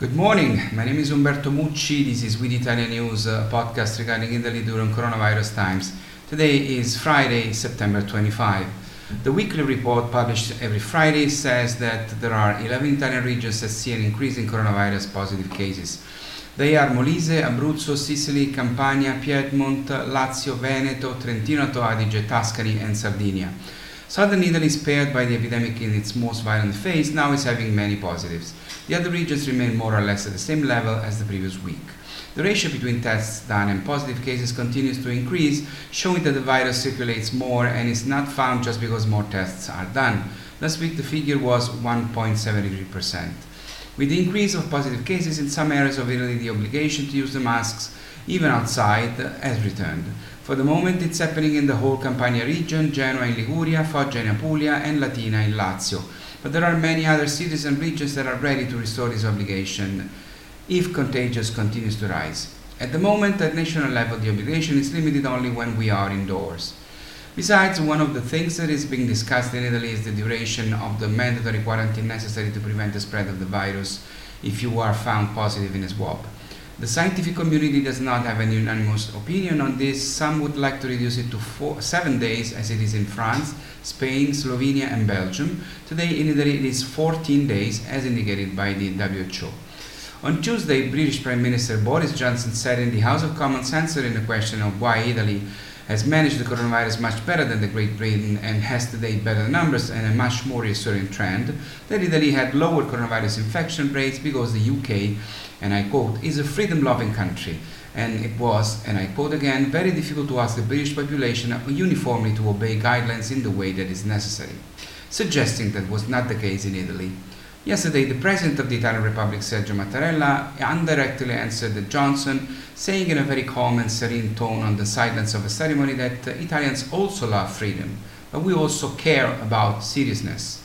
Good morning. My name is Umberto Mucci. This is With Italian News, podcast regarding Italy during coronavirus times. Today is Friday, September 25. The weekly report published every Friday says that there are 11 Italian regions that see an increase in coronavirus positive cases. They are Molise, Abruzzo, Sicily, Campania, Piedmont, Lazio, Veneto, Trentino Alto Adige, Tuscany, and Sardinia. Southern Italy, spared by the epidemic in its most violent phase, now is having many positives. The other regions remain more or less at the same level as the previous week. The ratio between tests done and positive cases continues to increase, showing that the virus circulates more and is not found just because more tests are done. Last week the figure was 1.73%. With the increase of positive cases in some areas of Italy, the obligation to use the masks, even outside, has returned. For the moment, it's happening in the whole Campania region, Genoa in Liguria, Foggia in Apulia, and Latina in Lazio. But there are many other cities and regions that are ready to restore this obligation if contagious continues to rise. At the moment, at national level, the obligation is limited only when we are indoors. Besides, one of the things that is being discussed in Italy is the duration of the mandatory quarantine necessary to prevent the spread of the virus if you are found positive in a swab. The scientific community does not have an unanimous opinion on this. Some would like to reduce it to four, seven days, as it is in France, Spain, Slovenia, and Belgium. Today in Italy, it is 14 days, as indicated by the WHO. On Tuesday, British Prime Minister Boris Johnson said in the House of Commons answering the question of why Italy has managed the coronavirus much better than the Great Britain and has today better numbers and a much more reassuring trend, that Italy had lower coronavirus infection rates because the UK, and I quote, is a freedom loving country. And it was, and I quote again, very difficult to ask the British population uniformly to obey guidelines in the way that is necessary, suggesting that was not the case in Italy. Yesterday, the President of the Italian Republic, Sergio Mattarella, indirectly answered Johnson, saying in a very calm and serene tone on the sidelines of a ceremony that Italians also love freedom, but we also care about seriousness.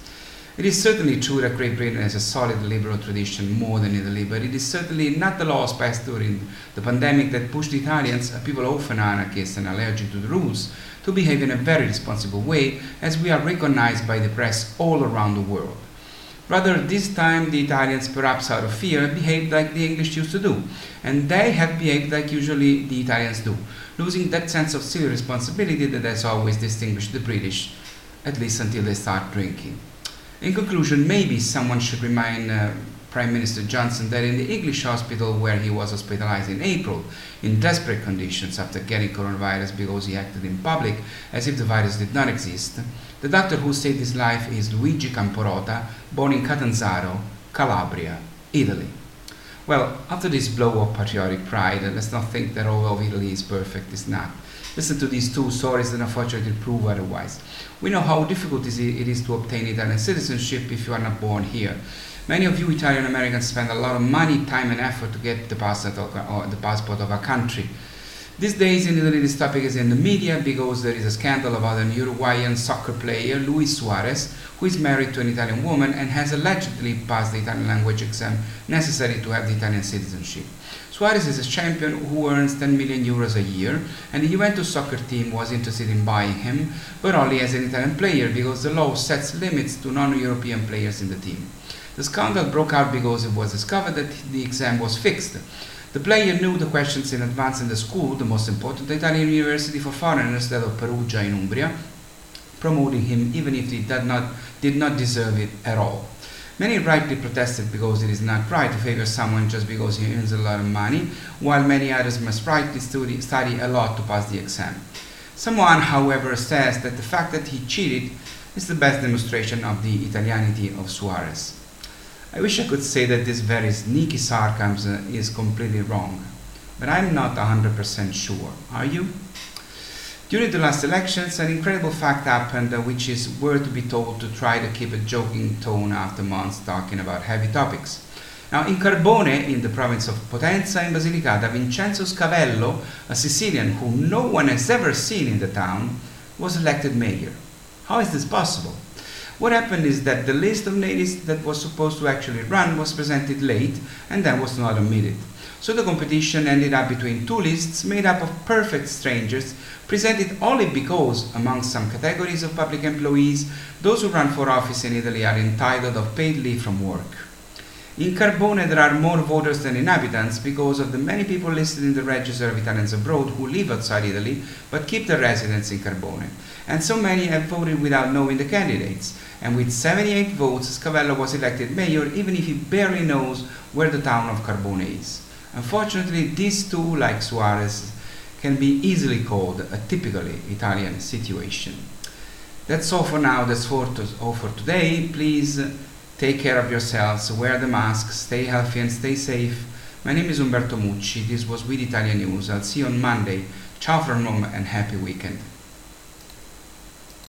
It is certainly true that Great Britain has a solid liberal tradition more than Italy, but it is certainly not the laws passed during the pandemic that pushed Italians, a people often anarchists and allergic to the rules, to behave in a very responsible way, as we are recognized by the press all around the world. Rather, this time the Italians, perhaps out of fear, behaved like the English used to do, and they have behaved like usually the Italians do, losing that sense of civil responsibility that has always distinguished the British, at least until they start drinking. In conclusion, maybe someone should remind uh, Prime Minister Johnson that in the English hospital where he was hospitalized in April, in desperate conditions after getting coronavirus because he acted in public as if the virus did not exist, the doctor who saved his life is Luigi Camporota, born in Catanzaro, Calabria, Italy. Well, after this blow of patriotic pride, let's not think that all of Italy is perfect, it's not. Listen to these two stories that unfortunately prove otherwise. We know how difficult it is to obtain Italian citizenship if you are not born here. Many of you Italian Americans spend a lot of money, time, and effort to get the passport of, uh, the passport of a country. These days in Italy, this topic is in the media because there is a scandal about an Uruguayan soccer player, Luis Suarez, who is married to an Italian woman and has allegedly passed the Italian language exam necessary to have the Italian citizenship. Suarez is a champion who earns 10 million euros a year, and the Juventus soccer team was interested in buying him, but only as an Italian player because the law sets limits to non European players in the team. The scandal broke out because it was discovered that the exam was fixed. The player knew the questions in advance in the school, the most important Italian university for foreigners, that of Perugia in Umbria, promoting him even if he did not, did not deserve it at all. Many rightly protested because it is not right to favor someone just because he earns a lot of money, while many others must rightly study, study a lot to pass the exam. Someone, however, says that the fact that he cheated is the best demonstration of the Italianity of Suarez. I wish I could say that this very sneaky sarcasm is completely wrong, but I'm not 100% sure. Are you? During the last elections, an incredible fact happened, uh, which is worth to be told to try to keep a joking tone after months talking about heavy topics. Now, in Carbone, in the province of Potenza in Basilicata, Vincenzo Scavello, a Sicilian whom no one has ever seen in the town, was elected mayor. How is this possible? What happened is that the list of natives that was supposed to actually run was presented late and then was not admitted. So the competition ended up between two lists made up of perfect strangers, presented only because, among some categories of public employees, those who run for office in Italy are entitled of paid leave from work. In Carbone, there are more voters than inhabitants because of the many people listed in the register of Italians abroad who live outside Italy but keep their residence in Carbone. And so many have voted without knowing the candidates. And with 78 votes, Scavello was elected mayor even if he barely knows where the town of Carbone is. Unfortunately, these two, like Suarez, can be easily called a typically Italian situation. That's all for now. That's all for today. Please Take care of yourselves, wear the mask, stay healthy and stay safe. My name is Umberto Mucci. This was With Italian News. I'll see you on Monday. Ciao from Rome and happy weekend.